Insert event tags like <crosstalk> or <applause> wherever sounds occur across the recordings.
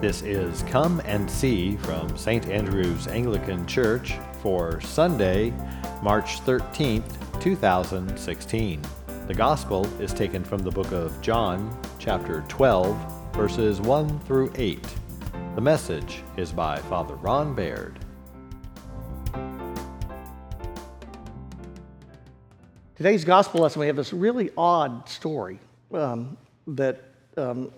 This is Come and See from St. Andrew's Anglican Church for Sunday, March 13th, 2016. The Gospel is taken from the book of John, chapter 12, verses 1 through 8. The message is by Father Ron Baird. Today's gospel lesson, we have this really odd story um, that um,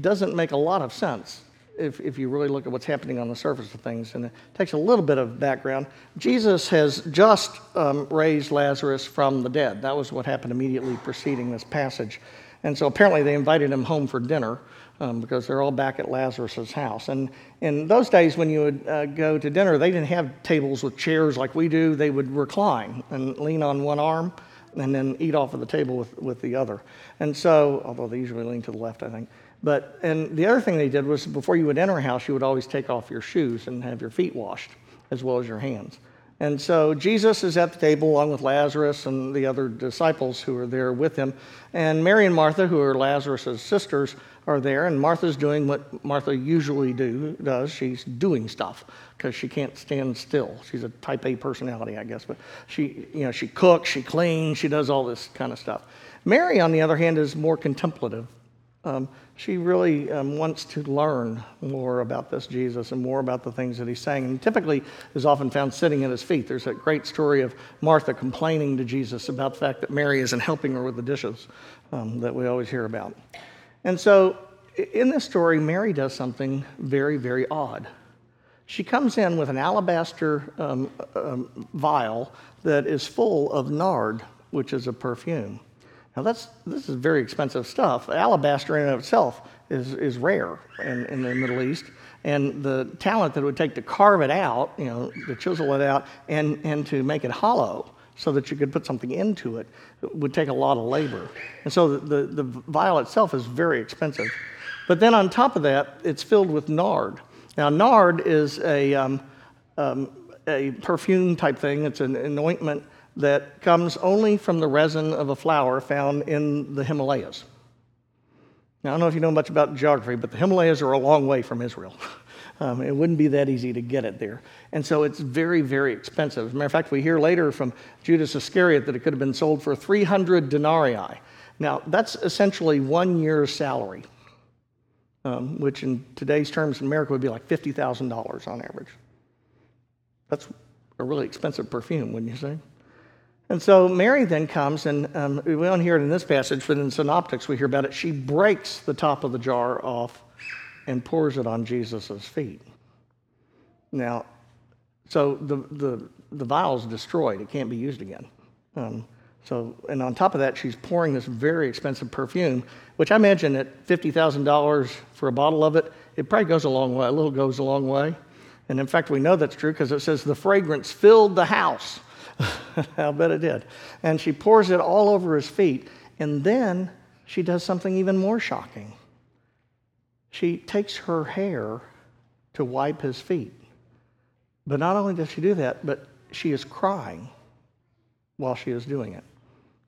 doesn't make a lot of sense if, if you really look at what's happening on the surface of things. And it takes a little bit of background. Jesus has just um, raised Lazarus from the dead. That was what happened immediately preceding this passage. And so apparently they invited him home for dinner. Um, because they're all back at Lazarus's house. And in those days, when you would uh, go to dinner, they didn't have tables with chairs like we do. They would recline and lean on one arm and then eat off of the table with, with the other. And so, although they usually lean to the left, I think. But, and the other thing they did was before you would enter a house, you would always take off your shoes and have your feet washed as well as your hands. And so Jesus is at the table along with Lazarus and the other disciples who are there with him. And Mary and Martha, who are Lazarus' sisters, are there. And Martha's doing what Martha usually do, does. She's doing stuff because she can't stand still. She's a type A personality, I guess. But she, you know, she cooks, she cleans, she does all this kind of stuff. Mary, on the other hand, is more contemplative. Um, she really um, wants to learn more about this Jesus and more about the things that he's saying. And typically is often found sitting at his feet. There's a great story of Martha complaining to Jesus about the fact that Mary isn't helping her with the dishes um, that we always hear about. And so in this story, Mary does something very, very odd. She comes in with an alabaster um, um, vial that is full of nard, which is a perfume. Now, that's, this is very expensive stuff. Alabaster in and of itself is, is rare in, in the Middle East. And the talent that it would take to carve it out, you know, to chisel it out, and, and to make it hollow so that you could put something into it, would take a lot of labor. And so the, the, the vial itself is very expensive. But then on top of that, it's filled with nard. Now, nard is a, um, um, a perfume type thing, it's an, an ointment that comes only from the resin of a flower found in the Himalayas. Now, I don't know if you know much about geography, but the Himalayas are a long way from Israel. <laughs> Um, it wouldn't be that easy to get it there. And so it's very, very expensive. As a matter of fact, we hear later from Judas Iscariot that it could have been sold for 300 denarii. Now, that's essentially one year's salary, um, which in today's terms in America would be like $50,000 on average. That's a really expensive perfume, wouldn't you say? And so Mary then comes, and um, we don't hear it in this passage, but in Synoptics we hear about it. She breaks the top of the jar off and pours it on Jesus' feet. Now, so the, the, the vial is destroyed, it can't be used again. Um, so, and on top of that, she's pouring this very expensive perfume, which I imagine at $50,000 for a bottle of it, it probably goes a long way. A little goes a long way. And in fact, we know that's true because it says the fragrance filled the house. <laughs> I'll bet it did. And she pours it all over his feet. And then she does something even more shocking. She takes her hair to wipe his feet. But not only does she do that, but she is crying while she is doing it.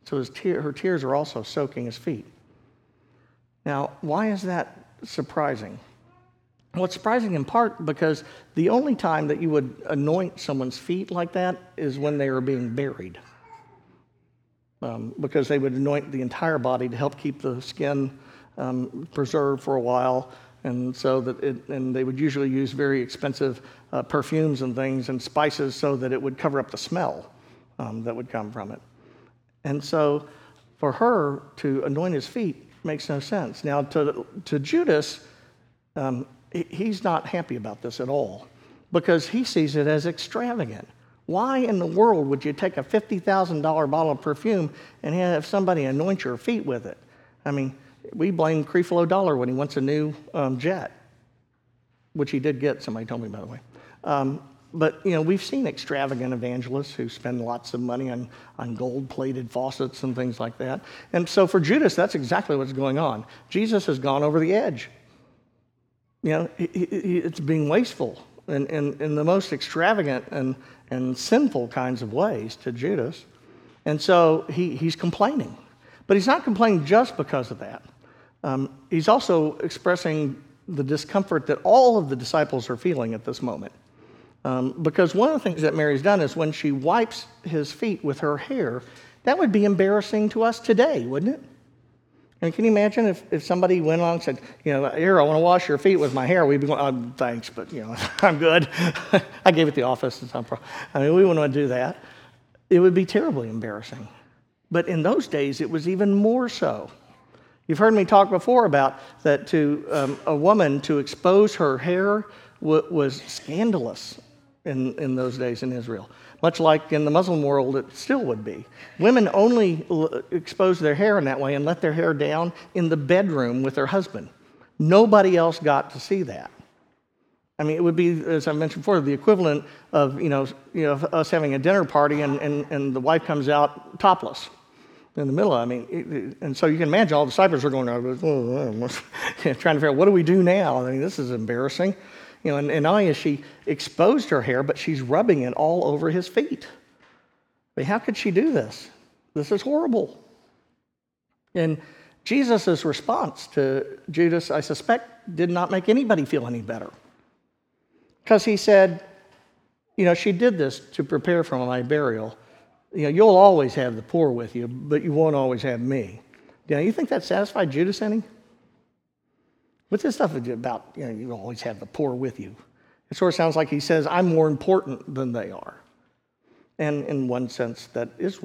So tear, her tears are also soaking his feet. Now, why is that surprising? Well, it's surprising in part because the only time that you would anoint someone's feet like that is when they are being buried. Um, because they would anoint the entire body to help keep the skin um, preserved for a while. And so that it, and they would usually use very expensive uh, perfumes and things and spices so that it would cover up the smell um, that would come from it. And so for her to anoint his feet makes no sense. Now, to, to Judas, um, he's not happy about this at all because he sees it as extravagant. Why in the world would you take a $50,000 bottle of perfume and have somebody anoint your feet with it? I mean, we blame Creflo Dollar when he wants a new um, jet, which he did get, somebody told me, by the way. Um, but, you know, we've seen extravagant evangelists who spend lots of money on, on gold-plated faucets and things like that. And so for Judas, that's exactly what's going on. Jesus has gone over the edge you know, it's being wasteful in, in, in the most extravagant and, and sinful kinds of ways to Judas. And so he, he's complaining. But he's not complaining just because of that. Um, he's also expressing the discomfort that all of the disciples are feeling at this moment. Um, because one of the things that Mary's done is when she wipes his feet with her hair, that would be embarrassing to us today, wouldn't it? And can you imagine if, if somebody went on and said, you know, here, I want to wash your feet with my hair, we'd be going, oh, thanks, but, you know, <laughs> I'm good. <laughs> I gave it the office. It's not pro-. I mean, we wouldn't want to do that. It would be terribly embarrassing. But in those days, it was even more so. You've heard me talk before about that to um, a woman to expose her hair w- was scandalous in, in those days in Israel, much like in the Muslim world it still would be. Women only uh, l- exposed their hair in that way and let their hair down in the bedroom with their husband. Nobody else got to see that. I mean, it would be, as I mentioned before, the equivalent of, you know, you know us having a dinner party and, and, and the wife comes out topless in the middle. I mean, it, it, and so you can imagine all the disciples are going, oh, <laughs> trying to figure out what do we do now? I mean, this is embarrassing. You know, and, and not only has she exposed her hair, but she's rubbing it all over his feet. I mean, how could she do this? This is horrible. And Jesus' response to Judas, I suspect, did not make anybody feel any better. Because he said, You know, she did this to prepare for my burial. You know, you'll always have the poor with you, but you won't always have me. You you think that satisfied Judas any? What's this stuff about, you know, you always have the poor with you? It sort of sounds like he says, I'm more important than they are. And in one sense, that is what